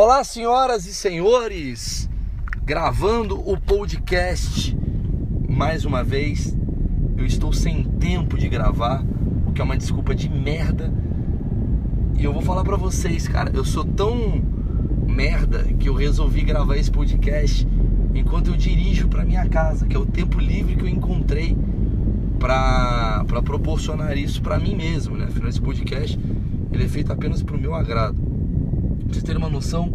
Olá, senhoras e senhores, gravando o podcast mais uma vez. Eu estou sem tempo de gravar, o que é uma desculpa de merda. E eu vou falar pra vocês, cara, eu sou tão merda que eu resolvi gravar esse podcast enquanto eu dirijo para minha casa, que é o tempo livre que eu encontrei para proporcionar isso para mim mesmo, né? Afinal, esse podcast ele é feito apenas pro meu agrado. Vocês terem uma noção,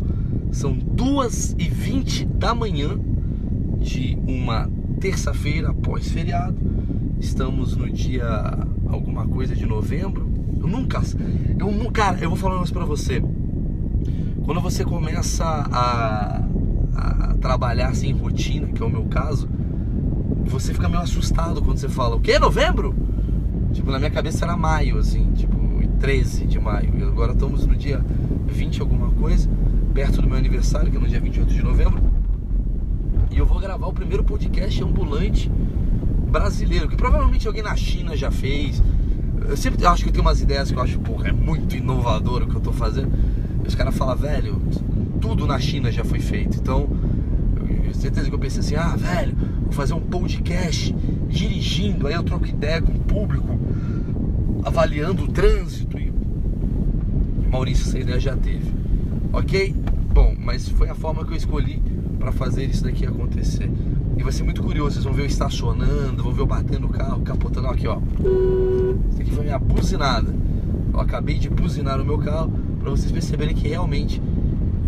são 2h20 da manhã de uma terça-feira após feriado. Estamos no dia alguma coisa de novembro. Eu nunca. Eu, cara, eu vou falar um negócio pra você. Quando você começa a, a trabalhar assim em rotina, que é o meu caso, você fica meio assustado quando você fala, o quê? Novembro? Tipo, na minha cabeça era maio, assim, tipo, 13 de maio. E agora estamos no dia 20 alguma coisa, perto do meu aniversário, que é no dia 28 de novembro. E eu vou gravar o primeiro podcast ambulante brasileiro, que provavelmente alguém na China já fez. Eu sempre acho que eu tenho umas ideias que eu acho, porra, é muito inovador o que eu tô fazendo. E os caras falam, velho, tudo na China já foi feito. Então, eu, certeza que eu pensei assim, ah, velho, vou fazer um podcast dirigindo, aí eu troco ideia com o público avaliando o trânsito. E Maurício, essa ideia já teve. Ok? Bom, mas foi a forma que eu escolhi para fazer isso daqui acontecer. E vai ser muito curioso, vocês vão ver eu estacionando, vão ver eu batendo o carro, capotando aqui, ó. Isso aqui foi minha buzinada. Eu acabei de buzinar o meu carro para vocês perceberem que realmente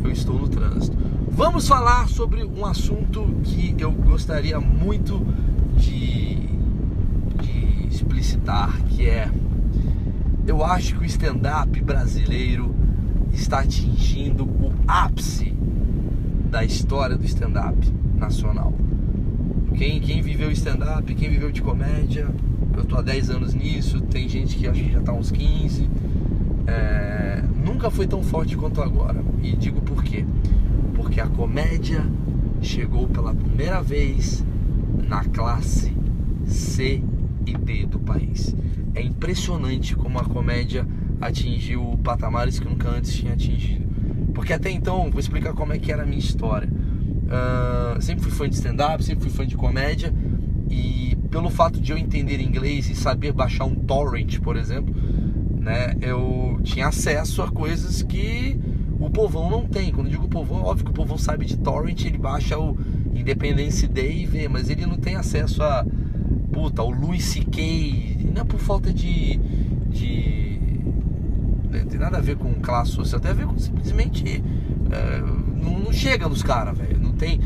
eu estou no trânsito. Vamos falar sobre um assunto que eu gostaria muito de, de explicitar, que é eu acho que o stand-up brasileiro está atingindo o ápice da história do stand-up nacional. Quem, quem viveu stand-up, quem viveu de comédia, eu tô há 10 anos nisso, tem gente que acho que já tá uns 15. É, nunca foi tão forte quanto agora. E digo por quê? Porque a comédia chegou pela primeira vez na classe C e D do país. É impressionante como a comédia atingiu patamares que nunca antes tinha atingido. Porque até então, vou explicar como é que era a minha história. Uh, sempre fui fã de stand-up, sempre fui fã de comédia e pelo fato de eu entender inglês e saber baixar um torrent, por exemplo, né, eu tinha acesso a coisas que o povão não tem. Quando digo povão, é óbvio que o povão sabe de torrent, ele baixa o Independence Day e vê, mas ele não tem acesso a puta, o Louis C.K. Não é por falta de, de. Não tem nada a ver com classe social, tem a ver com simplesmente. É, não, não, chega nos caras, velho. Não tem.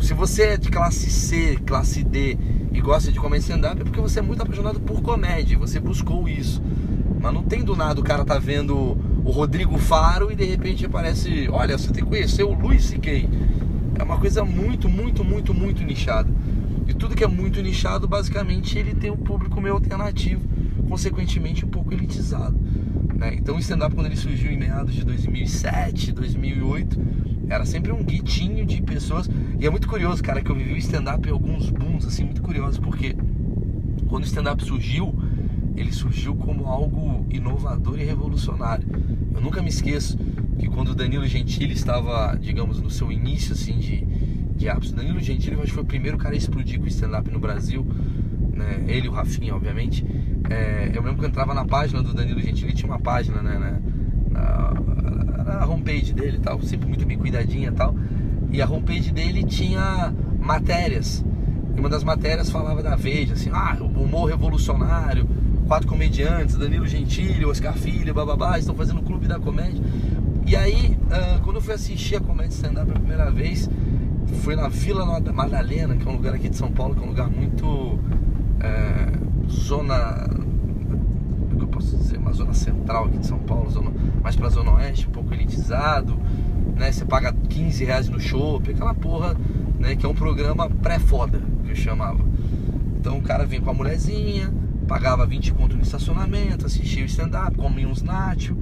Se você é de classe C, classe D e gosta de comédia stand-up, é porque você é muito apaixonado por comédia, você buscou isso. Mas não tem do nada o cara tá vendo o Rodrigo Faro e de repente aparece, olha, você tem que conhecer o Luiz C.K. É uma coisa muito, muito, muito, muito nichada. E tudo que é muito nichado, basicamente, ele tem um público meio alternativo, consequentemente um pouco elitizado. Né? Então o stand-up, quando ele surgiu em meados de 2007, 2008, era sempre um guitinho de pessoas. E é muito curioso, cara, que eu vivi o stand-up em alguns booms, assim, muito curioso, porque quando o stand-up surgiu, ele surgiu como algo inovador e revolucionário. Eu nunca me esqueço que quando o Danilo Gentili estava, digamos, no seu início, assim, de ápice. Danilo Gentili acho que foi o primeiro cara a explodir com stand-up no Brasil. Né? Ele e o Rafinha, obviamente. É, eu lembro que eu entrava na página do Danilo Gentili, tinha uma página né, na, na homepage dele tal, sempre muito bem cuidadinha e tal. E a homepage dele tinha matérias. E uma das matérias falava da Veja, assim, ah, o humor revolucionário, quatro comediantes, Danilo Gentili, Oscar Filho, bababá, estão fazendo o clube da comédia. E aí, uh, quando eu fui assistir a comédia stand-up pela primeira vez, foi na Vila Madalena, que é um lugar aqui de São Paulo, que é um lugar muito é, zona, como é eu posso dizer, uma zona central aqui de São Paulo, zona, mais pra zona oeste, um pouco elitizado, né? Você paga 15 reais no shopping, aquela porra, né? Que é um programa pré-foda, que eu chamava. Então o cara vinha com a mulherzinha, pagava 20 conto no estacionamento, assistia o stand-up, comia uns nachos,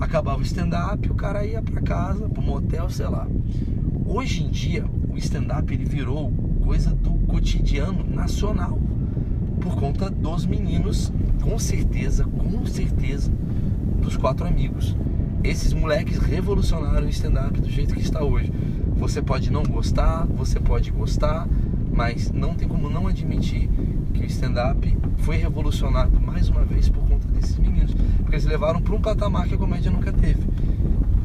acabava o stand-up, o cara ia pra casa, pro motel, sei lá. Hoje em dia, o stand-up ele virou coisa do cotidiano nacional por conta dos meninos, com certeza, com certeza, dos quatro amigos. esses moleques revolucionaram o stand-up do jeito que está hoje. Você pode não gostar, você pode gostar, mas não tem como não admitir que o stand-up foi revolucionado mais uma vez por conta desses meninos, porque eles levaram para um patamar que a comédia nunca teve.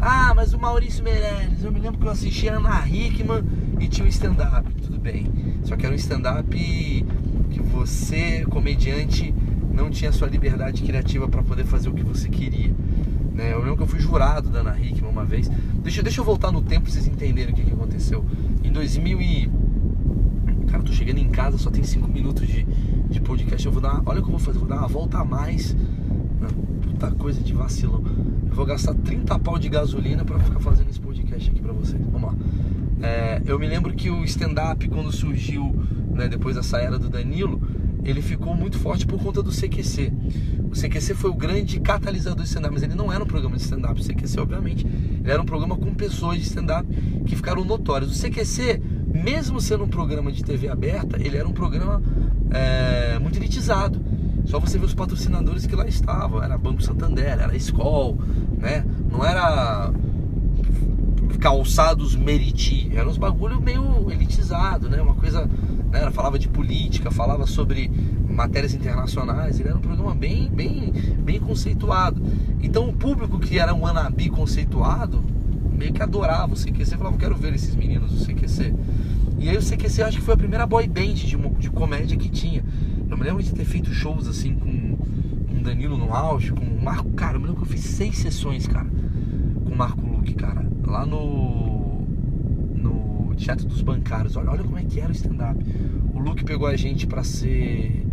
Ah, mas o Maurício Meirelles, eu me lembro que eu assistia Ana Hickman e tinha um stand-up, tudo bem. Só que era um stand-up que você, comediante, não tinha sua liberdade criativa para poder fazer o que você queria. Né? Eu lembro que eu fui jurado da Ana Hickman uma vez. Deixa, deixa eu voltar no tempo pra vocês entenderem o que, que aconteceu. Em 2000 e... Cara, tô chegando em casa, só tem 5 minutos de, de podcast. Eu vou dar... Olha o que eu vou fazer, vou dar uma volta a mais. Puta coisa de vacilão. Eu vou gastar 30 pau de gasolina para ficar fazendo esse podcast aqui para vocês. Vamos lá. É, eu me lembro que o stand-up, quando surgiu, né, depois dessa era do Danilo, ele ficou muito forte por conta do CQC. O CQC foi o grande catalisador de stand-up, mas ele não era um programa de stand-up. O CQC, obviamente, ele era um programa com pessoas de stand-up que ficaram notórias. O CQC, mesmo sendo um programa de TV aberta, ele era um programa é, muito elitizado. Só você vê os patrocinadores que lá estavam. Era Banco Santander, era Skol, né? Não era calçados Meriti. Era uns bagulho meio elitizado, né? Uma coisa né? falava de política, falava sobre matérias internacionais, ele era um programa bem, bem, bem conceituado. Então o público que era um anabi conceituado meio que adorava o CQC, falava, quero ver esses meninos do CQC. E aí o CQC acho que foi a primeira boy band de, de comédia que tinha. Eu me lembro de ter feito shows assim com, com Danilo no auge, com o Marco, cara, eu me lembro que eu fiz seis sessões, cara, com o Marco Luque, cara, lá no Teatro dos Bancários. Olha, olha como é que era o stand-up. O Luke pegou a gente pra ser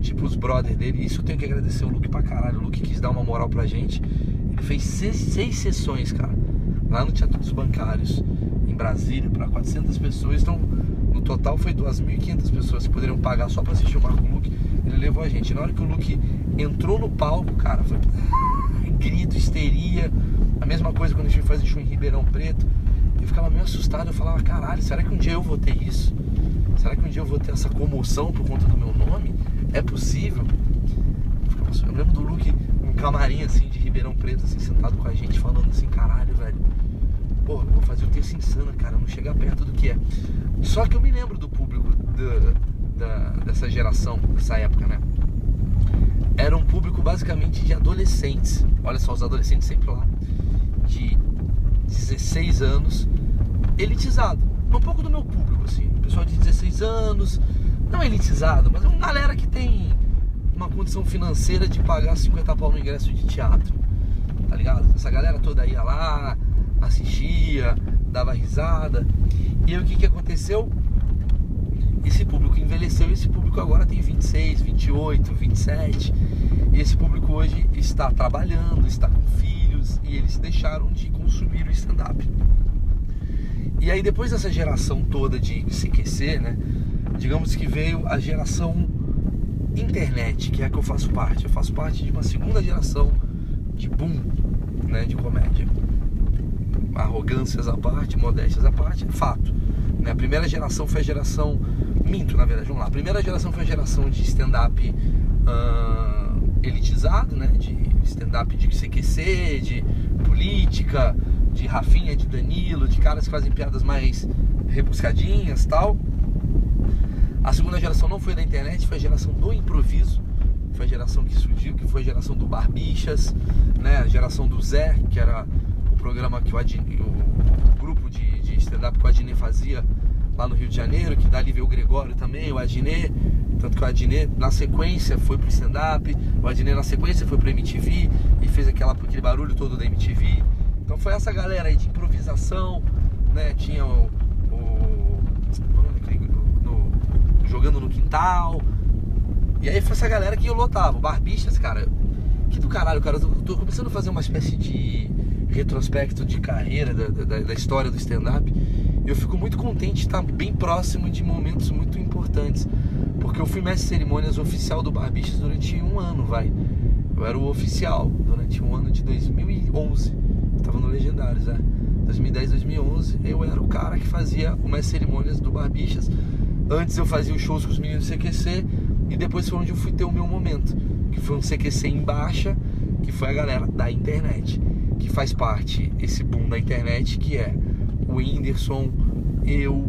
tipo os brothers dele. Isso eu tenho que agradecer o Luke pra caralho. O Luke quis dar uma moral pra gente. Ele fez seis, seis sessões, cara, lá no Teatro dos Bancários, em Brasília, para 400 pessoas. Então, no total foi 2.500 pessoas que poderiam pagar só pra assistir o Marco Luke. Ele levou a gente. Na hora que o Luke entrou no palco, cara, foi grito, histeria. A mesma coisa quando a gente faz show em Ribeirão Preto eu ficava meio assustado. Eu falava, caralho, será que um dia eu vou ter isso? Será que um dia eu vou ter essa comoção por conta do meu nome? É possível? Eu, lembro do Luke, um camarim assim de Ribeirão Preto, assim, sentado com a gente, falando assim, caralho, velho. Pô, vou fazer o texto insano, cara, não chegar perto do que é. Só que eu me lembro do público da, da, dessa geração, dessa época, né? Era um público basicamente de adolescentes. Olha só, os adolescentes sempre lá. De 16 anos, elitizado. Um pouco do meu público, assim. Pessoal de 16 anos, não elitizado, mas é uma galera que tem uma condição financeira de pagar 50 pau no ingresso de teatro. Tá ligado? Essa galera toda ia lá, assistia, dava risada. E aí o que, que aconteceu? Esse público envelheceu, esse público agora tem 26, 28, 27. E esse público hoje está trabalhando, está com filhos e eles deixaram de consumir o stand-up. E aí depois dessa geração toda de CQC, né? Digamos que veio a geração internet, que é a que eu faço parte. Eu faço parte de uma segunda geração de boom, né, de comédia. Arrogâncias à parte, modéstias à parte, é fato. Né? A primeira geração foi a geração minto, na verdade, vamos lá. A primeira geração foi a geração de stand-up uh, elitizado, né, de stand-up de CQC, de política, de Rafinha, de Danilo, de caras que fazem piadas mais rebuscadinhas tal. A segunda geração não foi da internet, foi a geração do improviso. Foi a geração que surgiu, que foi a geração do Barbichas, né? A geração do Zé, que era o programa que o, Adine, o grupo de, de stand-up que o Adnet fazia lá no Rio de Janeiro, que dali veio o Gregório também, o Adnet. Tanto que o Adnet, na sequência, foi pro stand-up, o Adnet, na sequência, foi pro MTV e fez aquela, aquele barulho todo da MTV. Então foi essa galera aí de improvisação, né? Tinha o. o no, jogando no quintal. E aí foi essa galera que eu lotava. O Barbichas, cara, que do caralho, cara. Eu tô começando a fazer uma espécie de retrospecto de carreira da, da, da história do stand-up. Eu fico muito contente de estar bem próximo de momentos muito importantes. Porque eu fui mestre de cerimônias oficial do Barbichas durante um ano, vai. Eu era o oficial durante um ano de 2011. Tava no Legendários, é. 2010, 2011. Eu era o cara que fazia o mestre de cerimônias do Barbichas. Antes eu fazia os shows com os meninos do CQC. E depois foi onde eu fui ter o meu momento. Que foi um CQC em baixa, que foi a galera da internet. que faz parte esse boom da internet, que é o Whindersson, eu,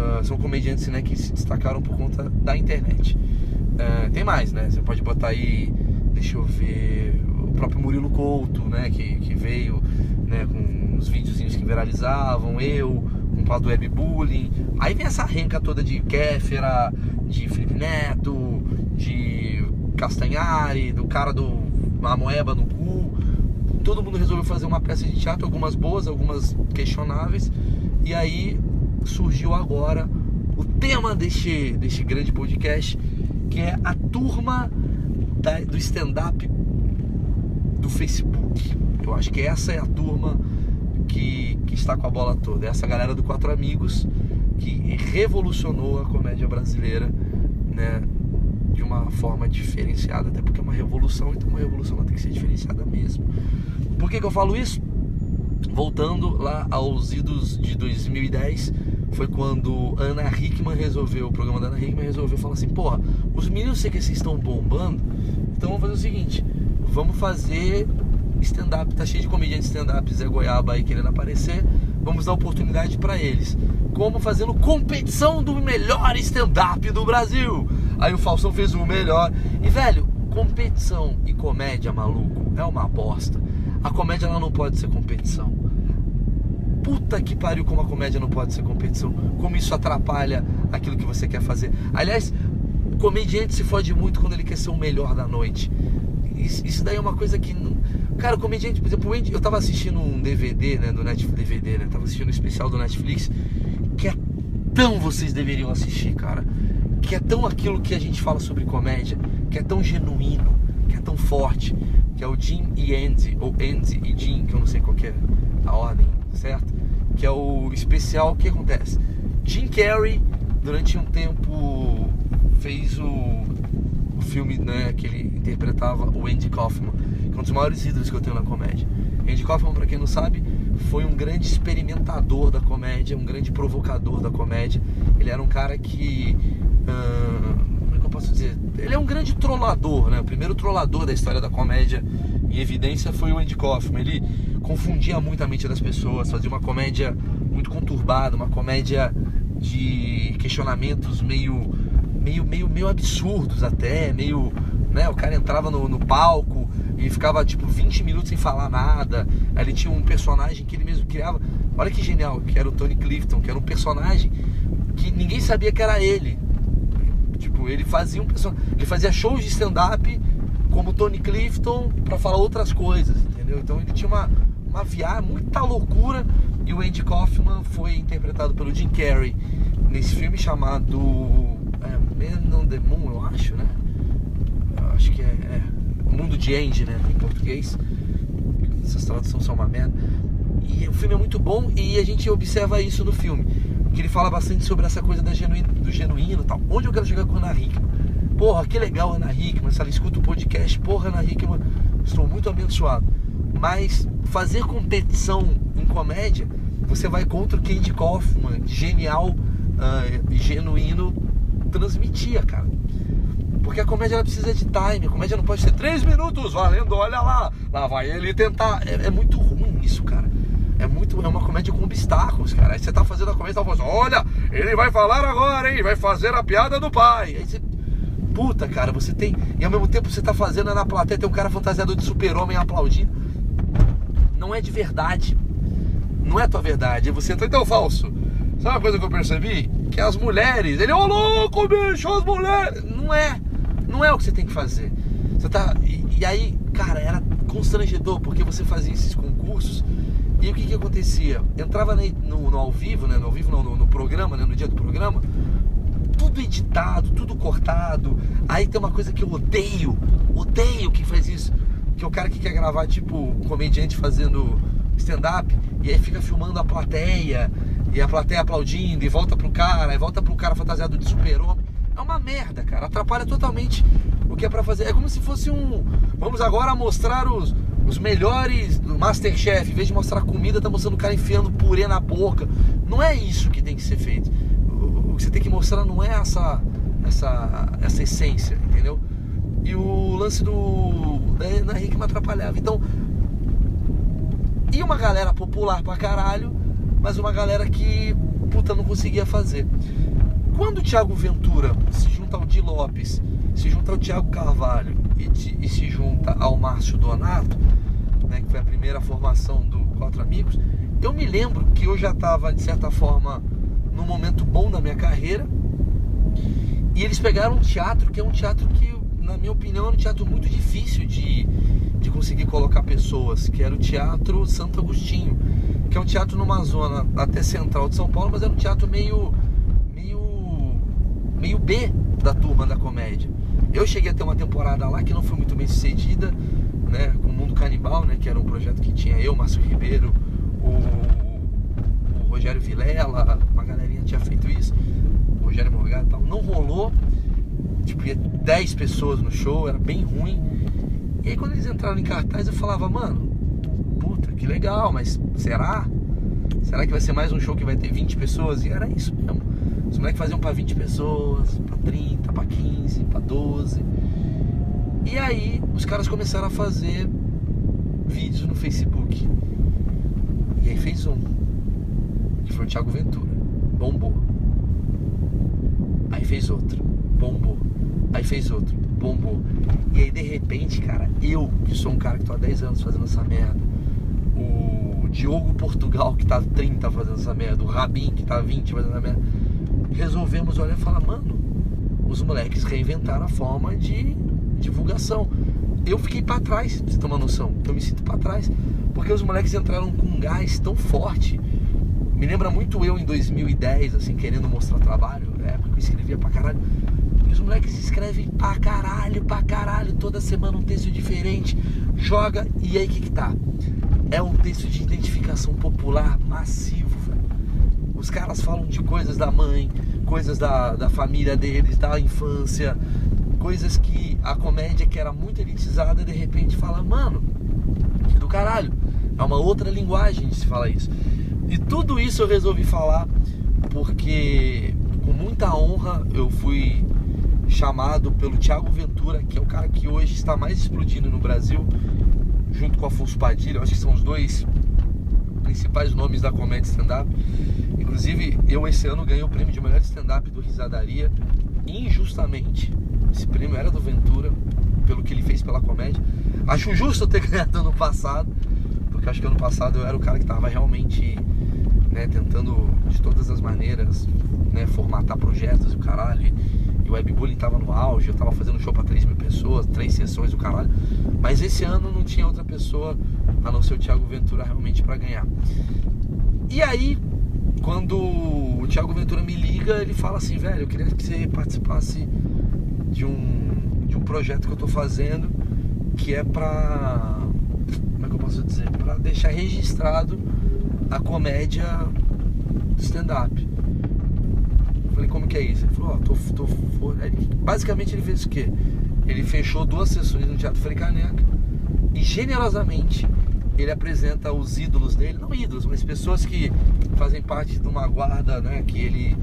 uh, são comediantes né, que se destacaram por conta da internet. Uh, tem mais, né? Você pode botar aí, deixa eu ver, o próprio Murilo Couto, né? Que, que veio né, com os videozinhos que viralizavam, eu, com o pau do webbullying. Aí vem essa renca toda de Kéfera, de Felipe Neto, de Castanhari, do cara do Amoeba no cu. Todo mundo resolveu fazer uma peça de teatro, algumas boas, algumas questionáveis. E aí surgiu agora o tema deste, deste grande podcast, que é a turma da, do stand-up do Facebook. Eu acho que essa é a turma que, que está com a bola toda. Essa galera do Quatro Amigos que revolucionou a comédia brasileira, né? De uma forma diferenciada, até porque é uma revolução, então uma revolução ela tem que ser diferenciada mesmo. Por que, que eu falo isso? Voltando lá aos idos de 2010, foi quando Ana Hickman resolveu, o programa da Ana Hickman resolveu falar assim: porra, os meninos sei que vocês estão bombando, então vamos fazer o seguinte: vamos fazer stand-up, tá cheio de comediantes stand-up, Zé Goiaba aí querendo aparecer, vamos dar oportunidade para eles. Como fazendo competição do melhor stand-up do Brasil. Aí o Falsão fez o melhor. E velho, competição e comédia, maluco, é uma bosta. A comédia ela não pode ser competição. Puta que pariu como a comédia não pode ser competição. Como isso atrapalha aquilo que você quer fazer. Aliás, comediante se fode muito quando ele quer ser o melhor da noite. Isso, isso daí é uma coisa que. Cara, o comediante, por exemplo, eu tava assistindo um DVD, né, do Netflix, DVD, né? Tava assistindo um especial do Netflix que é tão vocês deveriam assistir, cara. Que é tão aquilo que a gente fala sobre comédia, que é tão genuíno, que é tão forte, que é o Jim e Andy, ou Andy e Jim, que eu não sei qual é a ordem, certo? Que é o especial, que acontece? Jim Carrey, durante um tempo, fez o, o filme né, que ele interpretava o Andy Kaufman, que é um dos maiores ídolos que eu tenho na comédia. Andy Kaufman, para quem não sabe, foi um grande experimentador da comédia, um grande provocador da comédia. Ele era um cara que. como é que eu posso dizer? Ele é um grande trollador, né? O primeiro trollador da história da comédia em evidência foi o Andy Kaufman. Ele confundia muito a mente das pessoas, fazia uma comédia muito conturbada, uma comédia de questionamentos meio, meio, meio, meio absurdos até, meio, né? O cara entrava no, no palco e ficava tipo 20 minutos sem falar nada. Aí ele tinha um personagem que ele mesmo criava. Olha que genial, que era o Tony Clifton, que era um personagem que ninguém sabia que era ele. Tipo, ele fazia um ele fazia shows de stand-up como Tony Clifton para falar outras coisas, entendeu? Então ele tinha uma uma viagem, muita loucura. E o Andy Kaufman foi interpretado pelo Jim Carrey nesse filme chamado é, on the Moon, eu acho, né? Eu acho que é, é Mundo de Andy, né? Em português. Essas traduções são uma merda. E o filme é muito bom e a gente observa isso no filme. Que ele fala bastante sobre essa coisa da genuíno, do genuíno tal. Onde eu quero chegar com a Ana Hickman? Porra, que legal Ana Hickman. Se ela escuta o podcast, porra, Ana Hickman, estou muito abençoado. Mas fazer competição em comédia, você vai contra o que Andy Kaufman, genial uh, genuíno, transmitia, cara. Porque a comédia ela precisa de time, a comédia não pode ser três minutos valendo, olha lá, lá vai ele tentar. É, é muito ruim isso, cara. É muito, é uma comédia com obstáculos, cara. Aí você tá fazendo a comédia, tá falando, olha, ele vai falar agora, hein? Vai fazer a piada do pai. Aí você, cara, você tem, e ao mesmo tempo você tá fazendo na plateia, tem um cara fantasiado de super-homem aplaudindo. Não é de verdade. Não é tua verdade, é você tá então falso. Sabe uma coisa que eu percebi? Que as mulheres, ele, ô louco, bicho, as mulheres. Não é. Não é o que você tem que fazer. Você tá. E, e aí, cara, era constrangedor, porque você fazia esses concursos e o que que acontecia? Entrava no, no ao vivo, né? No ao vivo não, no, no, programa, né? No dia do programa, tudo editado, tudo cortado. Aí tem uma coisa que eu odeio, odeio quem faz isso. Que é o cara que quer gravar, tipo, um comediante fazendo stand-up e aí fica filmando a plateia, e a plateia aplaudindo, e volta pro cara, e volta pro cara fantasiado de super-homem. É uma merda, cara. Atrapalha totalmente o que é para fazer. É como se fosse um. Vamos agora mostrar os, os melhores do Masterchef. Em vez de mostrar comida, tá mostrando o cara enfiando purê na boca. Não é isso que tem que ser feito. Que você tem que mostrar não é essa, essa, essa essência, entendeu? E o lance do. Da Ana Hickman atrapalhava. Então, E uma galera popular pra caralho, mas uma galera que, puta, não conseguia fazer. Quando o Thiago Ventura se junta ao Di Lopes, se junta ao Thiago Carvalho e, e se junta ao Márcio Donato, né, que foi a primeira formação do Quatro Amigos, eu me lembro que eu já estava, de certa forma, num momento bom da minha carreira. E eles pegaram um teatro que é um teatro que, na minha opinião, é um teatro muito difícil de, de conseguir colocar pessoas, que era o Teatro Santo Agostinho, que é um teatro numa zona até central de São Paulo, mas era um teatro meio meio meio B da turma da comédia. Eu cheguei a ter uma temporada lá que não foi muito bem sucedida, né, com o Mundo Canibal, né, que era um projeto que tinha eu, Márcio Ribeiro, o Rogério Vilela, uma galerinha tinha feito isso, o Rogério Morgado e tal. Não rolou, tipo, ia 10 pessoas no show, era bem ruim. E aí quando eles entraram em cartaz eu falava, mano, puta, que legal, mas será? Será que vai ser mais um show que vai ter 20 pessoas? E era isso mesmo. Os moleques faziam para 20 pessoas, para 30, para 15, para 12. E aí os caras começaram a fazer vídeos no Facebook. E aí fez um, foi o Thiago Ventura. Bombou. Aí fez outro. Bombou. Aí fez outro. Bombou. E aí de repente, cara, eu, que sou um cara que tô há 10 anos fazendo essa merda, o Diogo Portugal, que tá 30 fazendo essa merda, o Rabin, que tá 20 fazendo essa merda, resolvemos olhar e falar, mano, os moleques reinventaram a forma de divulgação. Eu fiquei para trás, pra você uma noção. Eu me sinto para trás. Porque os moleques entraram com um gás tão forte. Me lembra muito eu em 2010, assim, querendo mostrar trabalho. Na época que eu escrevia pra caralho. E os moleques escrevem pra caralho, pra caralho. Toda semana um texto diferente. Joga. E aí que que tá? É um texto de identificação popular massivo, velho. Os caras falam de coisas da mãe, coisas da, da família deles, da infância, coisas que a comédia que era muito elitizada de repente fala, mano, que do caralho. É uma outra linguagem de se falar isso. E tudo isso eu resolvi falar porque com muita honra eu fui chamado pelo Thiago Ventura, que é o cara que hoje está mais explodindo no Brasil, junto com Afonso Padilha, acho que são os dois principais nomes da comédia stand-up. Inclusive, eu esse ano ganhei o prêmio de melhor stand-up do Risadaria, injustamente. Esse prêmio era do Ventura, pelo que ele fez pela comédia. Acho justo eu ter ganhado ano passado, porque acho que ano passado eu era o cara que estava realmente né, tentando de todas as maneiras né, formatar projetos e o caralho. E, o webbullying tava no auge, eu tava fazendo show para 3 mil pessoas, três sessões do caralho. Mas esse ano não tinha outra pessoa a não ser o Thiago Ventura realmente para ganhar. E aí, quando o Thiago Ventura me liga, ele fala assim, velho, eu queria que você participasse de um, de um projeto que eu tô fazendo que é pra. Como é que eu posso dizer? Pra deixar registrado a comédia stand-up. Falei, como que é isso? Ele falou, ó, oh, tô, tô. basicamente ele fez o quê? Ele fechou duas sessões no Teatro Frei Caneca e generosamente ele apresenta os ídolos dele, não ídolos, mas pessoas que fazem parte de uma guarda, né, que ele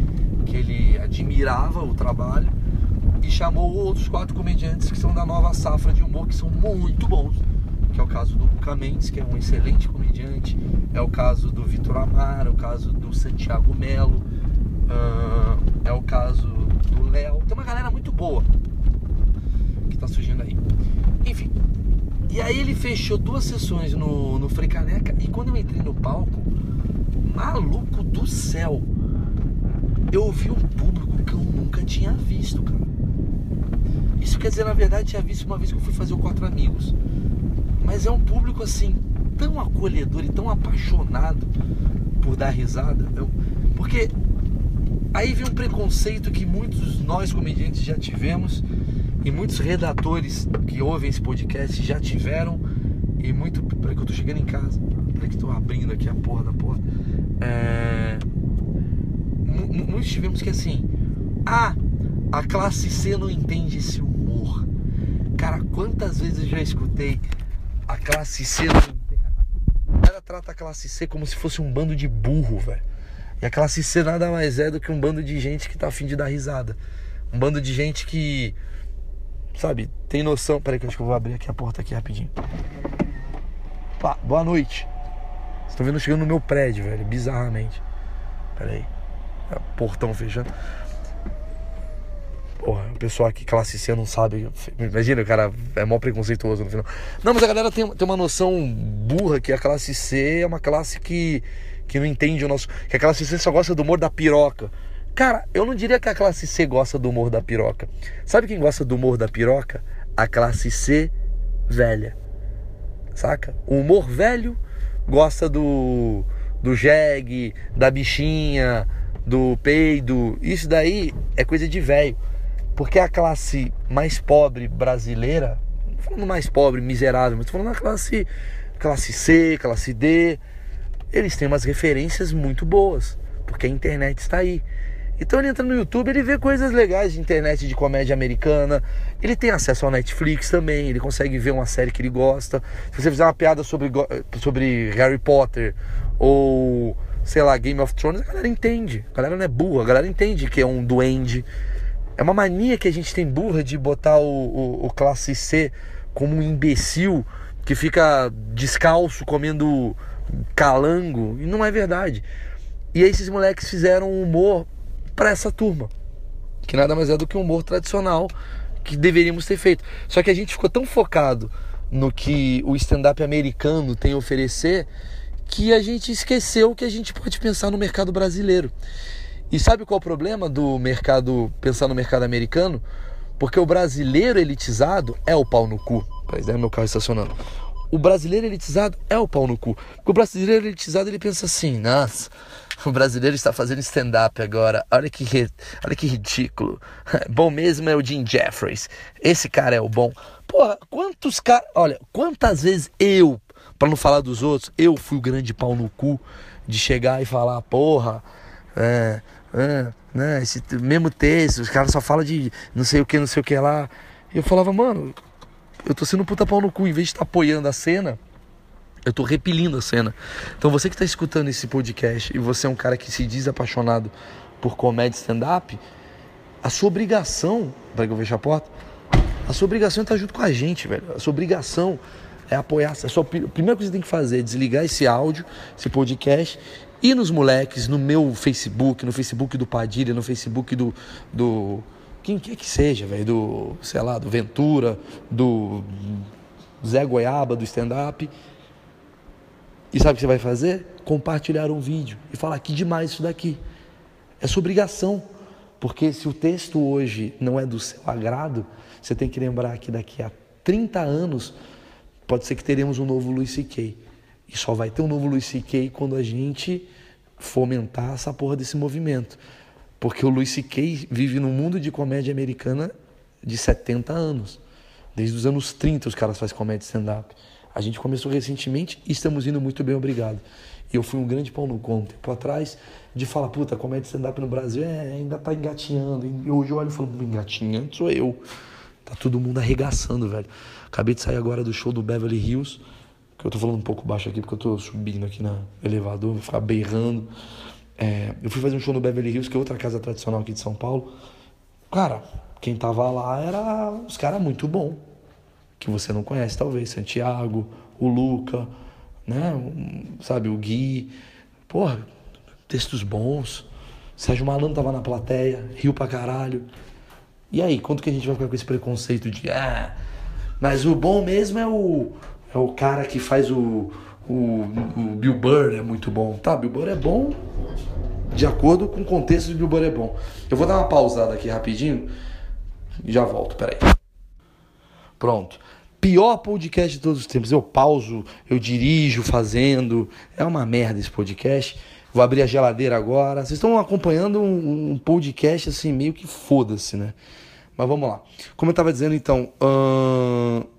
que ele admirava o trabalho e chamou outros quatro comediantes que são da nova safra de humor, que são muito bons. Que é o caso do Luca Mendes, que é um excelente é o caso do Vitor Amar, é o caso do Santiago Melo, uh, é o caso do Léo. Tem uma galera muito boa que tá surgindo aí. Enfim. E aí ele fechou duas sessões no, no Frecaneca e quando eu entrei no palco, maluco do céu, eu ouvi um público que eu nunca tinha visto, cara. Isso quer dizer, na verdade, tinha visto uma vez que eu fui fazer o Quatro Amigos. Mas é um público assim, tão acolhedor e tão apaixonado por dar risada. Eu, porque aí vem um preconceito que muitos nós comediantes já tivemos e muitos redatores que ouvem esse podcast já tiveram. E muito. Peraí que eu tô chegando em casa. Peraí que tô abrindo aqui a porra da porta. É, muitos tivemos que assim. Ah, a classe C não entende esse humor. Cara, quantas vezes eu já escutei a classe C não trata a classe C como se fosse um bando de burro, velho. E a classe C nada mais é do que um bando de gente que tá afim de dar risada. Um bando de gente que, sabe, tem noção. Peraí que eu acho que eu vou abrir aqui a porta aqui rapidinho. Pá, boa noite. Vocês estão vendo chegando no meu prédio, velho, bizarramente. Pera aí. É, portão fechando. Porra, o pessoal aqui, classe C, não sabe. Imagina, o cara é mó preconceituoso no final. Não, mas a galera tem, tem uma noção burra que a classe C é uma classe que, que não entende o nosso. Que a classe C só gosta do humor da piroca. Cara, eu não diria que a classe C gosta do humor da piroca. Sabe quem gosta do humor da piroca? A classe C velha. Saca? O humor velho gosta do do jegue, da bichinha, do peido. Isso daí é coisa de velho. Porque a classe mais pobre brasileira, não falando mais pobre, miserável, mas falando da classe, classe C, classe D, eles têm umas referências muito boas, porque a internet está aí. Então ele entra no YouTube, ele vê coisas legais de internet de comédia americana. Ele tem acesso ao Netflix também, ele consegue ver uma série que ele gosta. Se você fizer uma piada sobre, sobre Harry Potter ou, sei lá, Game of Thrones, a galera entende. A galera não é burra, a galera entende que é um duende. É uma mania que a gente tem burra de botar o, o, o classe C como um imbecil que fica descalço comendo calango. E não é verdade. E aí esses moleques fizeram um humor para essa turma. Que nada mais é do que um humor tradicional que deveríamos ter feito. Só que a gente ficou tão focado no que o stand-up americano tem a oferecer que a gente esqueceu que a gente pode pensar no mercado brasileiro. E sabe qual é o problema do mercado, pensar no mercado americano? Porque o brasileiro elitizado é o pau no cu. Pois é, meu carro estacionando. O brasileiro elitizado é o pau no cu. Porque o brasileiro elitizado ele pensa assim: nossa, o brasileiro está fazendo stand-up agora. Olha que, olha que ridículo. Bom mesmo é o Jim Jeffries. Esse cara é o bom. Porra, quantos caras. Olha, quantas vezes eu, para não falar dos outros, eu fui o grande pau no cu de chegar e falar: porra, é ah, né, esse mesmo texto, os caras só falam de não sei o que, não sei o que lá. E eu falava, mano, eu tô sendo puta pau no cu, em vez de estar tá apoiando a cena, eu tô repelindo a cena. Então você que tá escutando esse podcast e você é um cara que se diz apaixonado por comédia stand-up, a sua obrigação, para que eu feche a porta, a sua obrigação é estar junto com a gente, velho. A sua obrigação é apoiar. A, sua, a primeira coisa que você tem que fazer é desligar esse áudio, esse podcast e nos moleques, no meu Facebook, no Facebook do Padilha, no Facebook do. do quem quer que seja, velho, do, sei lá, do Ventura, do Zé Goiaba, do stand-up. E sabe o que você vai fazer? Compartilhar um vídeo e falar que demais isso daqui. É sua obrigação. Porque se o texto hoje não é do seu agrado, você tem que lembrar que daqui a 30 anos pode ser que teremos um novo Luiz C.K. E só vai ter um novo Luiz C.K. quando a gente fomentar essa porra desse movimento. Porque o Luiz C.K. vive num mundo de comédia americana de 70 anos. Desde os anos 30 os caras fazem comédia stand-up. A gente começou recentemente e estamos indo muito bem, obrigado. E eu fui um grande pau no conto. Tempo atrás, de falar, puta, comédia stand-up no Brasil é, ainda tá engatinhando. E hoje eu olho e falo, engatinhando sou eu. Tá todo mundo arregaçando, velho. Acabei de sair agora do show do Beverly Hills que eu tô falando um pouco baixo aqui porque eu tô subindo aqui no elevador, vou ficar berrando. É, eu fui fazer um show no Beverly Hills, que é outra casa tradicional aqui de São Paulo. Cara, quem tava lá era os caras muito bom, que você não conhece talvez, Santiago, o Luca, né, sabe, o Gui. Porra, textos bons. Sérgio Malandro tava na plateia, riu pra caralho. E aí, quanto que a gente vai ficar com esse preconceito de ah, mas o bom mesmo é o é o cara que faz o, o, o Bill Burr, é muito bom. Tá, Bill Burr é bom de acordo com o contexto de Bill Burr é bom. Eu vou dar uma pausada aqui rapidinho e já volto, peraí. Pronto. Pior podcast de todos os tempos. Eu pauso, eu dirijo fazendo. É uma merda esse podcast. Vou abrir a geladeira agora. Vocês estão acompanhando um, um podcast assim, meio que foda-se, né? Mas vamos lá. Como eu tava dizendo então. Hum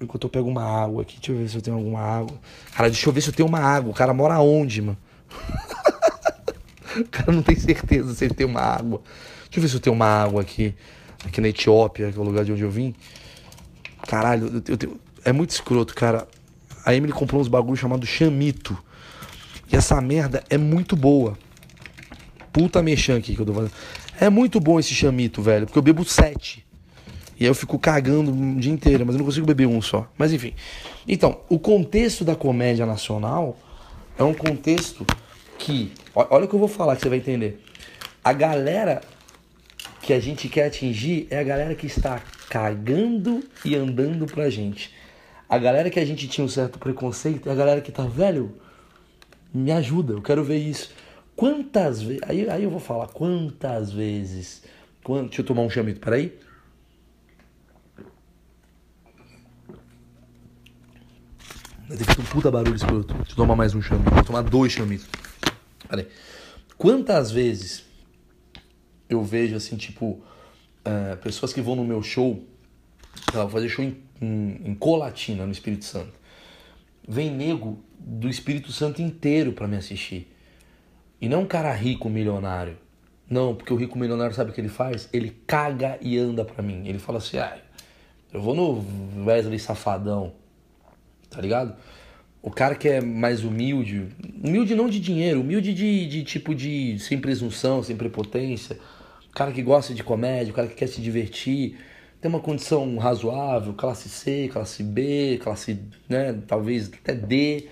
Enquanto eu pego uma água aqui, deixa eu ver se eu tenho alguma água. Cara, deixa eu ver se eu tenho uma água. O cara mora onde, mano? o cara não tem certeza se ele tem uma água. Deixa eu ver se eu tenho uma água aqui. Aqui na Etiópia, que é o lugar de onde eu vim. Caralho, eu, tenho... é muito escroto, cara. A Emily comprou uns bagulho chamado chamito. E essa merda é muito boa. Puta mexã aqui que eu tô fazendo. É muito bom esse chamito, velho. Porque eu bebo sete. E aí eu fico cagando o dia inteiro, mas eu não consigo beber um só. Mas enfim. Então, o contexto da comédia nacional É um contexto que, olha o que eu vou falar que você vai entender. A galera que a gente quer atingir é a galera que está cagando e andando pra gente. A galera que a gente tinha um certo preconceito é a galera que tá, velho, me ajuda, eu quero ver isso. Quantas vezes. Aí, aí eu vou falar quantas vezes. Quant... Deixa eu tomar um chamito, peraí. Deve ter feito um puta barulho esse produto. Deixa eu tomar mais um chamito. Vou tomar dois chamitos. Peraí. Quantas vezes eu vejo assim, tipo, uh, pessoas que vão no meu show, vou fazer show em, em, em Colatina, no Espírito Santo. Vem nego do Espírito Santo inteiro para me assistir. E não um cara rico, milionário. Não, porque o rico milionário sabe o que ele faz? Ele caga e anda pra mim. Ele fala assim, ah, eu vou no Wesley Safadão, tá ligado? O cara que é mais humilde, humilde não de dinheiro, humilde de, de tipo de sem presunção, sem prepotência, o cara que gosta de comédia, o cara que quer se divertir, tem uma condição razoável, classe C, classe B, classe, né, talvez até D.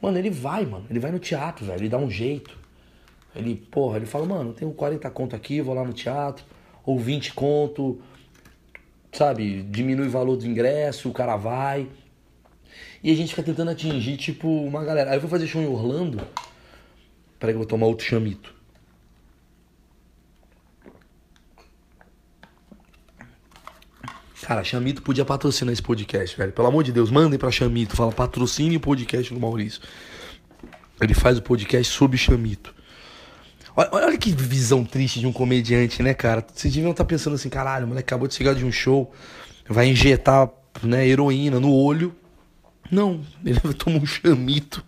Mano, ele vai, mano, ele vai no teatro, velho, ele dá um jeito. Ele, porra, ele fala, mano, tenho 40 conto aqui, vou lá no teatro, ou 20 conto, sabe, diminui o valor do ingresso, o cara vai. E a gente fica tentando atingir, tipo, uma galera. Aí eu vou fazer show em Orlando. Peraí que eu vou tomar outro chamito. Cara, Chamito podia patrocinar esse podcast, velho. Pelo amor de Deus, mandem pra Chamito. Fala, patrocine o podcast do Maurício. Ele faz o podcast sobre Chamito. Olha, olha que visão triste de um comediante, né, cara? Vocês deviam estar tá pensando assim, caralho, o moleque acabou de chegar de um show, vai injetar né, heroína no olho. Não, ele toma um chamito,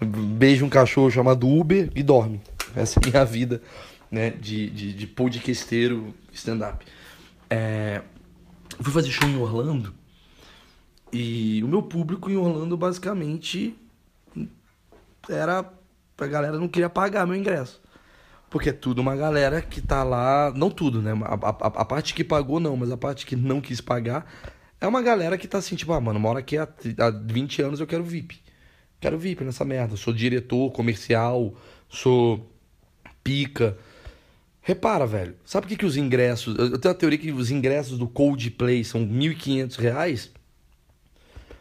beija um cachorro chamado Uber e dorme. Essa é a minha vida né, de, de, de podcasteiro stand-up. É, fui fazer show em Orlando e o meu público em Orlando basicamente era a galera não queria pagar meu ingresso. Porque é tudo uma galera que tá lá. Não tudo, né? A, a, a, parte que pagou, não, mas a parte que não quis pagar é uma galera que tá assim, tipo, ah, mano, mora aqui há, há 20 anos eu quero VIP. Quero VIP nessa merda. Sou diretor comercial, sou pica. Repara, velho. Sabe por que, que os ingressos. Eu tenho a teoria que os ingressos do Coldplay são R$ 1.500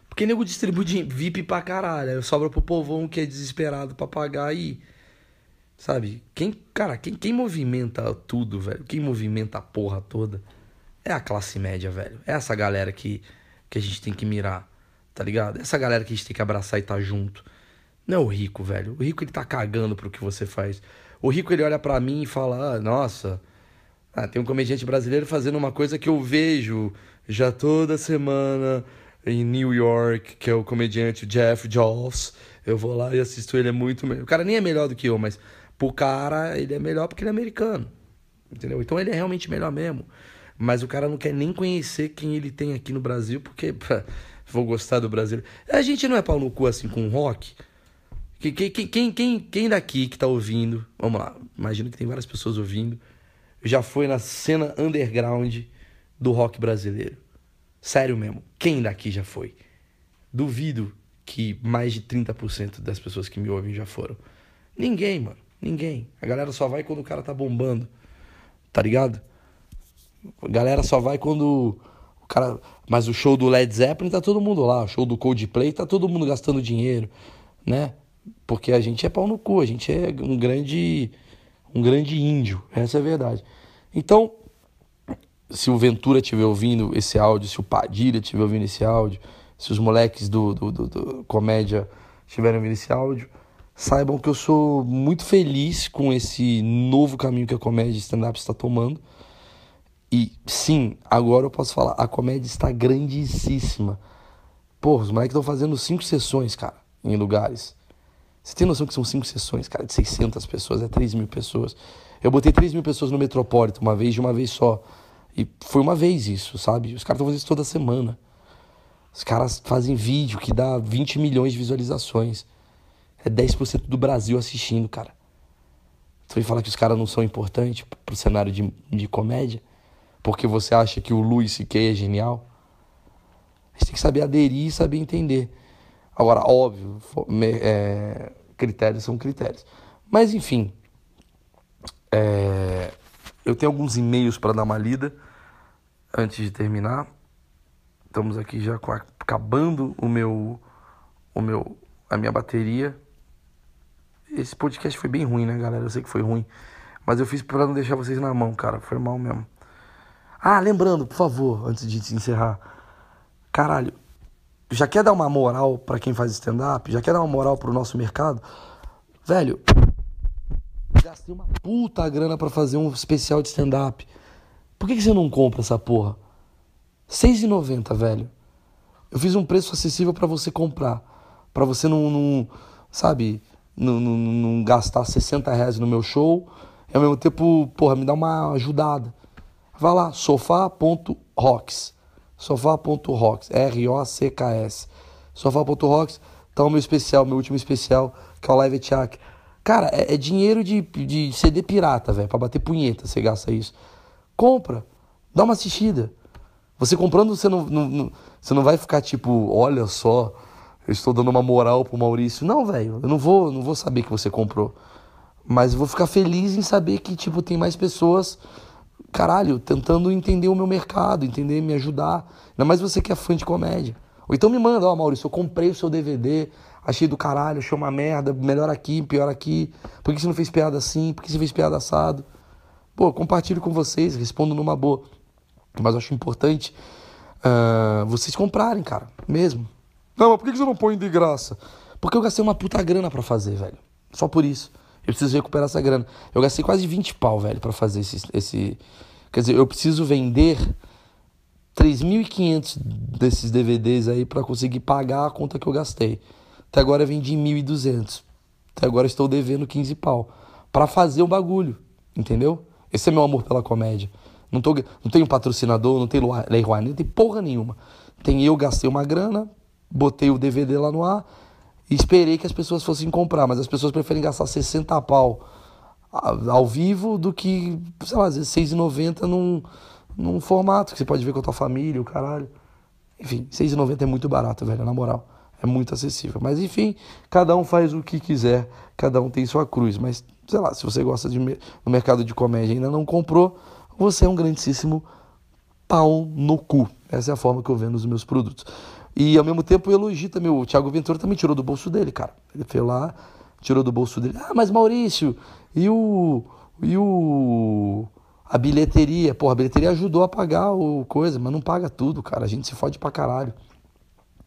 porque nego distribui VIP pra caralho. Sobra pro povão que é desesperado pra pagar aí. Sabe? Quem, cara, quem, quem movimenta tudo, velho? Quem movimenta a porra toda é a classe média, velho. É essa galera que, que a gente tem que mirar, tá ligado? Essa galera que a gente tem que abraçar e tá junto. Não é o rico, velho. O rico ele tá cagando pro que você faz. O rico ele olha para mim e fala: ah, nossa, ah, tem um comediante brasileiro fazendo uma coisa que eu vejo já toda semana em New York, que é o comediante Jeff Jones. Eu vou lá e assisto ele, é muito melhor. O cara nem é melhor do que eu, mas Pro cara, ele é melhor porque ele é americano. Entendeu? Então ele é realmente melhor mesmo. Mas o cara não quer nem conhecer quem ele tem aqui no Brasil, porque pra, vou gostar do Brasil. A gente não é pau no cu assim com rock. Quem, quem, quem, quem, quem daqui que tá ouvindo, vamos lá, imagino que tem várias pessoas ouvindo, já foi na cena underground do rock brasileiro. Sério mesmo, quem daqui já foi? Duvido que mais de 30% das pessoas que me ouvem já foram. Ninguém, mano. Ninguém. A galera só vai quando o cara tá bombando. Tá ligado? A galera só vai quando o cara. Mas o show do Led Zeppelin tá todo mundo lá. O show do Coldplay tá todo mundo gastando dinheiro, né? Porque a gente é pau no cu, a gente é um grande. Um grande índio. Essa é a verdade. Então, se o Ventura estiver ouvindo esse áudio, se o Padilha estiver ouvindo esse áudio, se os moleques do, do, do, do comédia estiverem ouvindo esse áudio, saibam que eu sou muito feliz com esse novo caminho que a comédia stand-up está tomando. E sim, agora eu posso falar, a comédia está grandíssima. Porra, os moleques estão fazendo cinco sessões, cara, em lugares. Você tem noção que são cinco sessões, cara, de 600 pessoas, é 3 mil pessoas. Eu botei 3 mil pessoas no Metropolitan uma vez, de uma vez só. E foi uma vez isso, sabe? Os caras estão fazendo isso toda semana. Os caras fazem vídeo que dá 20 milhões de visualizações. É 10% do Brasil assistindo, cara. Você vai falar que os caras não são importantes pro cenário de, de comédia? Porque você acha que o Luiz C.K. é genial? A gente tem que saber aderir e saber entender. Agora, óbvio, é, critérios são critérios. Mas enfim, é, eu tenho alguns e-mails para dar uma lida antes de terminar. Estamos aqui já acabando o meu, o meu, a minha bateria. Esse podcast foi bem ruim, né, galera? Eu sei que foi ruim, mas eu fiz para não deixar vocês na mão, cara. Foi mal mesmo. Ah, lembrando, por favor, antes de encerrar, caralho, já quer dar uma moral para quem faz stand-up? Já quer dar uma moral pro nosso mercado? Velho, gastei uma puta grana para fazer um especial de stand-up. Por que, que você não compra essa porra? R$6,90, velho. Eu fiz um preço acessível para você comprar. para você não, não sabe, não, não, não, gastar 60 reais no meu show. E ao mesmo tempo, porra, me dá uma ajudada. Vai lá, sofá.rocks. Sofá.rocks. R-O-C-K-S. Sofá.rocks. Tá o meu especial, meu último especial, que é o Live Chat. Cara, é, é, dinheiro de, de CD pirata, velho. Pra bater punheta, você gasta isso. Compra. Dá uma assistida. Você comprando, você não, não, não, você não vai ficar tipo, olha só, eu estou dando uma moral pro Maurício. Não, velho, eu não vou, não vou saber que você comprou. Mas eu vou ficar feliz em saber que, tipo, tem mais pessoas, caralho, tentando entender o meu mercado, entender, me ajudar. Ainda mais você que é fã de comédia. Ou então me manda, ó, Maurício, eu comprei o seu DVD, achei do caralho, achei uma merda, melhor aqui, pior aqui. Por que você não fez piada assim? Por que você fez piada assado? Pô, compartilho com vocês, respondo numa boa. Mas eu acho importante uh, vocês comprarem, cara, mesmo. Não, mas por que você não põe de graça? Porque eu gastei uma puta grana para fazer, velho. Só por isso. Eu preciso recuperar essa grana. Eu gastei quase 20 pau, velho, para fazer esse, esse. Quer dizer, eu preciso vender 3.500 desses DVDs aí para conseguir pagar a conta que eu gastei. Até agora eu vendi 1.200. Até agora estou devendo 15 pau. para fazer o bagulho, entendeu? Esse é meu amor pela comédia. Não, tô, não tenho patrocinador, não tenho Lei Rouanet, não tem porra nenhuma. Tem eu, gastei uma grana, botei o DVD lá no ar e esperei que as pessoas fossem comprar. Mas as pessoas preferem gastar 60 pau ao vivo do que, sei lá, às vezes 6,90 num, num formato que você pode ver com a tua família, o caralho. Enfim, 6,90 é muito barato, velho, na moral. É muito acessível. Mas enfim, cada um faz o que quiser, cada um tem sua cruz. Mas, sei lá, se você gosta de, no mercado de comédia e ainda não comprou, você é um grandíssimo pau no cu. Essa é a forma que eu vendo os meus produtos. E ao mesmo tempo eu elogio também. O Thiago Ventura também tirou do bolso dele, cara. Ele foi lá, tirou do bolso dele. Ah, mas Maurício, e o. E o. A bilheteria. Porra, a bilheteria ajudou a pagar o coisa, mas não paga tudo, cara. A gente se fode pra caralho.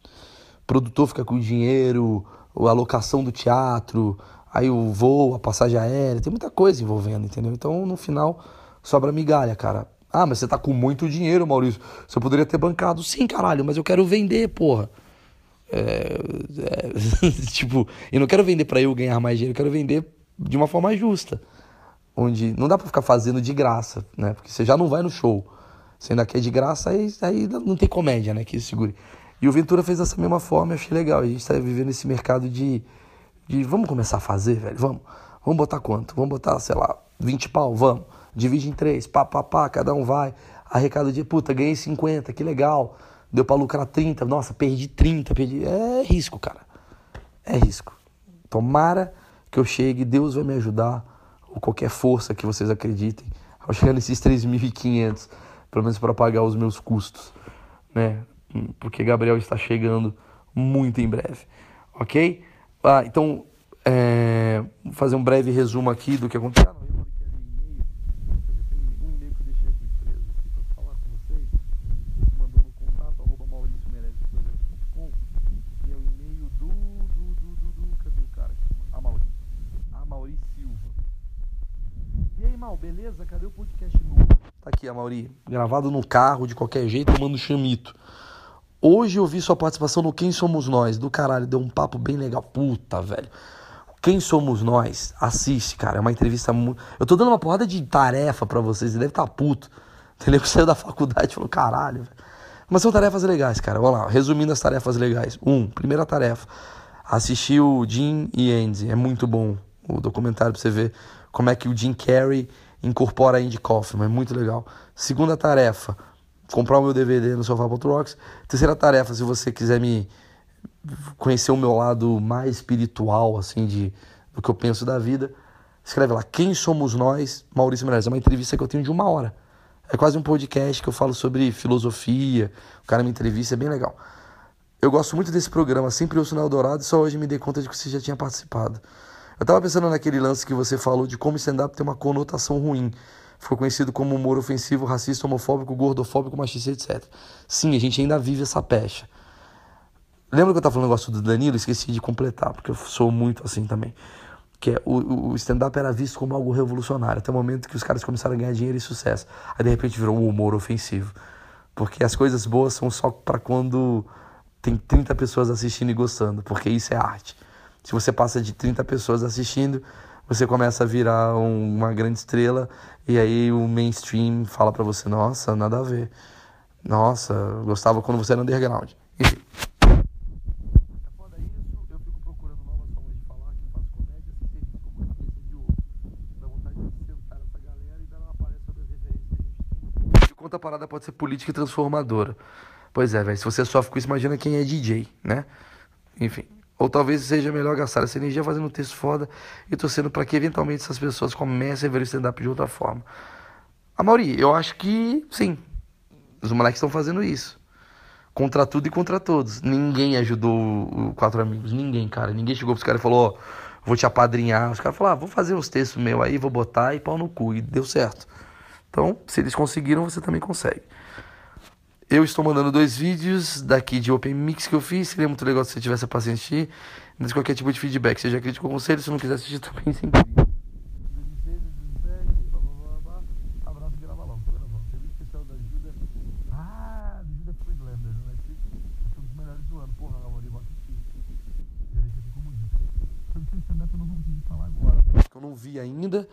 O produtor fica com dinheiro, a alocação do teatro, aí o voo, a passagem aérea, tem muita coisa envolvendo, entendeu? Então, no final, sobra migalha, cara. Ah, mas você tá com muito dinheiro, Maurício. Você poderia ter bancado. Sim, caralho, mas eu quero vender, porra. É, é, tipo, eu não quero vender para eu ganhar mais dinheiro, eu quero vender de uma forma justa. Onde não dá para ficar fazendo de graça, né? Porque você já não vai no show. Você ainda quer de graça, aí, aí não tem comédia, né? Que segure. E o Ventura fez dessa mesma forma, eu achei legal. A gente tá vivendo esse mercado de, de. Vamos começar a fazer, velho? Vamos. Vamos botar quanto? Vamos botar, sei lá, 20 pau? Vamos divide em três, pá, pá, pá, cada um vai. Arrecada de, puta, ganhei 50, que legal. Deu pra lucrar 30, nossa, perdi 30, perdi. É risco, cara. É risco. Tomara que eu chegue, Deus vai me ajudar, ou qualquer força que vocês acreditem, ao chegar nesses 3.500, pelo menos para pagar os meus custos, né? Porque Gabriel está chegando muito em breve, ok? Ah, então, é, fazer um breve resumo aqui do que aconteceu. beleza? Cadê o podcast novo? Amauri, gravado no carro, de qualquer jeito, tomando chamito. Hoje eu vi sua participação no Quem Somos Nós, do caralho, deu um papo bem legal. Puta, velho. Quem Somos Nós? Assiste, cara, é uma entrevista muito... Eu tô dando uma porrada de tarefa para vocês, você deve estar tá puto. Entendeu? Que saiu da faculdade e falou, caralho, velho. Mas são tarefas legais, cara. Vamos lá, resumindo as tarefas legais. Um, primeira tarefa, assistir o Jim e Andy. É muito bom o documentário pra você ver como é que o Jim Carrey incorpora a Indie Kaufman, é muito legal. Segunda tarefa, comprar o meu DVD no Sofá.rocks. Terceira tarefa, se você quiser me, conhecer o meu lado mais espiritual, assim, de, do que eu penso da vida, escreve lá, Quem Somos Nós, Maurício Meirelles. É uma entrevista que eu tenho de uma hora. É quase um podcast que eu falo sobre filosofia, o cara me entrevista, é bem legal. Eu gosto muito desse programa, sempre ouço no Eldorado e só hoje me dei conta de que você já tinha participado. Eu tava pensando naquele lance que você falou de como stand-up tem uma conotação ruim. Ficou conhecido como humor ofensivo, racista, homofóbico, gordofóbico, machista, etc. Sim, a gente ainda vive essa pecha. Lembra que eu tava falando o negócio do Danilo? Esqueci de completar, porque eu sou muito assim também. Que é, o, o stand-up era visto como algo revolucionário, até o momento que os caras começaram a ganhar dinheiro e sucesso. Aí de repente virou um humor ofensivo. Porque as coisas boas são só para quando tem 30 pessoas assistindo e gostando, porque isso é arte. Se você passa de 30 pessoas assistindo, você começa a virar um, uma grande estrela e aí o mainstream fala para você, nossa, nada a ver. Nossa, gostava quando você era underground. Enfim. Conta a parada pode ser política e transformadora. Pois é, velho. Se você sofre com isso, imagina quem é DJ, né? Enfim. Ou talvez seja melhor gastar essa energia fazendo um texto foda e torcendo para que eventualmente essas pessoas comecem a ver o stand-up de outra forma. A Mauri, eu acho que sim. Os moleques estão fazendo isso. Contra tudo e contra todos. Ninguém ajudou o Quatro Amigos. Ninguém, cara. Ninguém chegou pros caras e falou: Ó, oh, vou te apadrinhar. Os caras falaram: ah, vou fazer uns textos meus aí, vou botar e pau no cu. E deu certo. Então, se eles conseguiram, você também consegue. Eu estou mandando dois vídeos daqui de Open Mix que eu fiz. Seria muito legal se você tivesse a paciência de qualquer tipo de feedback, seja crítico ou conselho. Se não quiser assistir também, sem Eu não vi ainda.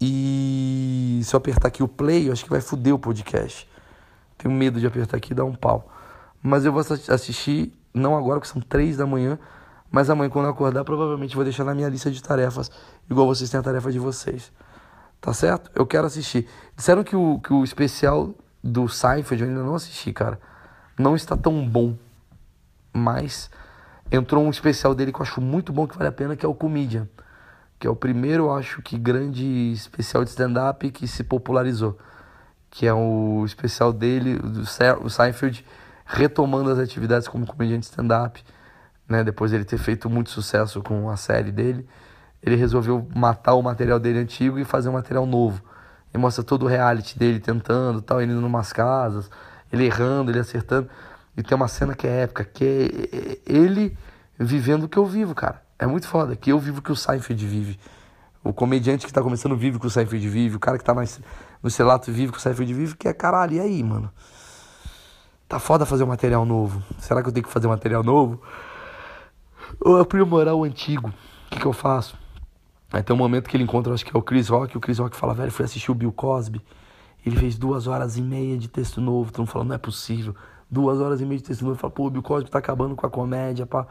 E se eu apertar aqui o play, eu acho que vai foder o podcast. Tenho medo de apertar aqui e dar um pau. Mas eu vou assistir, não agora, que são três da manhã, mas amanhã, quando eu acordar, provavelmente vou deixar na minha lista de tarefas, igual vocês têm a tarefa de vocês. Tá certo? Eu quero assistir. Disseram que o, que o especial do Seinfeld eu ainda não assisti, cara. Não está tão bom. Mas entrou um especial dele que eu acho muito bom, que vale a pena, que é o Comedian. Que é o primeiro, acho que, grande especial de stand-up que se popularizou que é o especial dele, do Seinfeld, retomando as atividades como comediante stand-up, né? Depois de ele ter feito muito sucesso com a série dele, ele resolveu matar o material dele antigo e fazer um material novo. E mostra todo o reality dele tentando, tal, ele indo umas casas, ele errando, ele acertando. E tem uma cena que é épica, que é ele vivendo o que eu vivo, cara. É muito foda, que eu vivo o que o Seinfeld vive. O comediante que tá começando vive o que o Seinfeld vive, o cara que tá mais no Celato vive com o Seinfeld vive, que é caralho, e aí, mano? Tá foda fazer um material novo. Será que eu tenho que fazer um material novo? Ou aprimorar o antigo? O que, que eu faço? Aí tem um momento que ele encontra, acho que é o Chris Rock, o Chris Rock fala, velho, fui assistir o Bill Cosby. Ele fez duas horas e meia de texto novo. Todo mundo falando, não é possível. Duas horas e meia de texto novo. Fala, pô, o Bill Cosby tá acabando com a comédia, pá.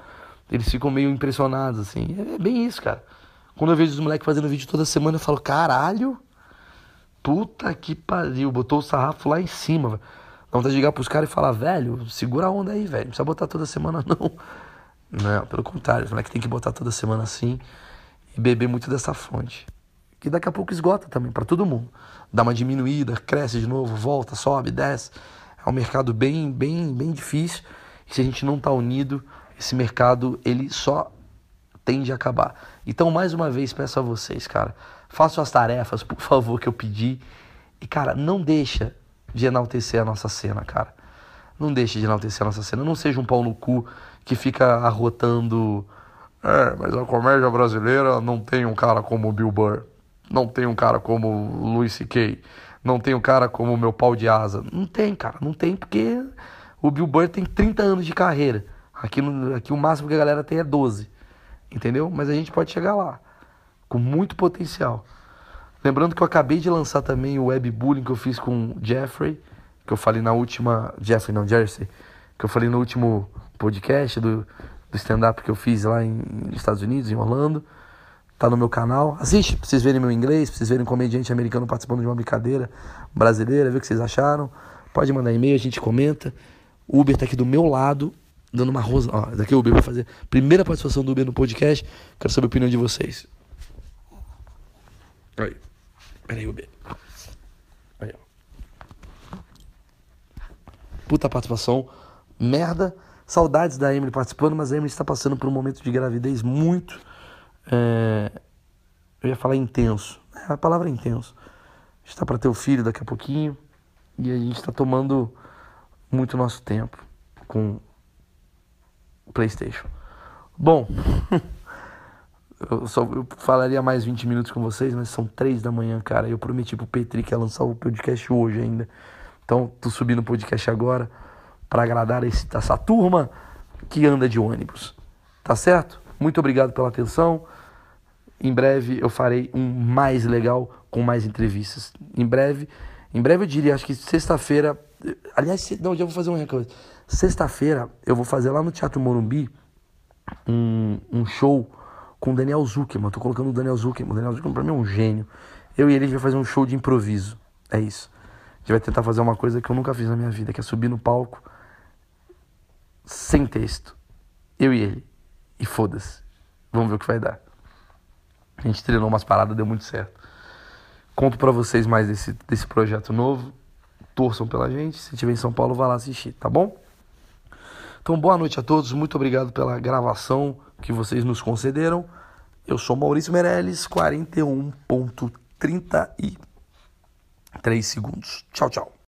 Eles ficam meio impressionados, assim. É, é bem isso, cara. Quando eu vejo os moleques fazendo vídeo toda semana, eu falo, caralho, Puta que pariu, botou o sarrafo lá em cima, velho. Dá vontade de ligar pros caras e falar, velho, segura a onda aí, velho. Não precisa botar toda semana, não. Não, pelo contrário, o moleque tem que botar toda semana assim e beber muito dessa fonte. Que daqui a pouco esgota também, para todo mundo. Dá uma diminuída, cresce de novo, volta, sobe, desce. É um mercado bem, bem, bem difícil. E se a gente não tá unido, esse mercado, ele só tende a acabar. Então, mais uma vez, peço a vocês, cara, façam as tarefas, por favor, que eu pedi. E, cara, não deixa de enaltecer a nossa cena, cara. Não deixe de enaltecer a nossa cena. Não seja um pau no cu que fica arrotando. É, mas a comédia brasileira não tem um cara como o Bill Burr. Não tem um cara como o Louis C.K. Não tem um cara como o meu pau de asa. Não tem, cara. Não tem porque o Bill Burr tem 30 anos de carreira. Aqui, aqui o máximo que a galera tem é 12. Entendeu? Mas a gente pode chegar lá com muito potencial. Lembrando que eu acabei de lançar também o webbullying que eu fiz com o Jeffrey, que eu falei na última. Jeffrey, não, Jersey, que eu falei no último podcast do, do stand-up que eu fiz lá em, nos Estados Unidos, em Orlando. Tá no meu canal. Assiste pra vocês verem meu inglês, pra vocês verem um comediante americano participando de uma brincadeira brasileira, ver o que vocês acharam. Pode mandar e-mail, a gente comenta. O Uber tá aqui do meu lado. Dando uma rosa. Ó, daqui o Uber vai fazer primeira participação do Uber no podcast. Quero saber a opinião de vocês. Aí. Peraí, Uber. Aí, ó. Puta participação. Merda. Saudades da Emily participando, mas a Emily está passando por um momento de gravidez muito. É... Eu ia falar intenso. É, a palavra é intenso. Está para ter o filho daqui a pouquinho. E a gente está tomando muito nosso tempo com PlayStation. Bom, eu só eu falaria mais 20 minutos com vocês, mas são 3 da manhã, cara. Eu prometi pro Petri que ia lançar o podcast hoje ainda. Então, tô subindo o podcast agora para agradar esse, essa turma que anda de ônibus. Tá certo? Muito obrigado pela atenção. Em breve eu farei um mais legal com mais entrevistas. Em breve, em breve eu diria, acho que sexta-feira, aliás, não, já vou fazer uma coisa. Sexta-feira eu vou fazer lá no Teatro Morumbi um, um show com o Daniel Zuckerman. Tô colocando o Daniel Zuckerman. O Daniel Zuckerman pra mim é um gênio. Eu e ele a gente vai fazer um show de improviso. É isso. A gente vai tentar fazer uma coisa que eu nunca fiz na minha vida, que é subir no palco sem texto. Eu e ele. E foda-se. Vamos ver o que vai dar. A gente treinou umas paradas, deu muito certo. Conto para vocês mais desse, desse projeto novo. Torçam pela gente. Se tiver em São Paulo, vá lá assistir, tá bom? Então, boa noite a todos. Muito obrigado pela gravação que vocês nos concederam. Eu sou Maurício Meirelles, 41.33 segundos. Tchau, tchau.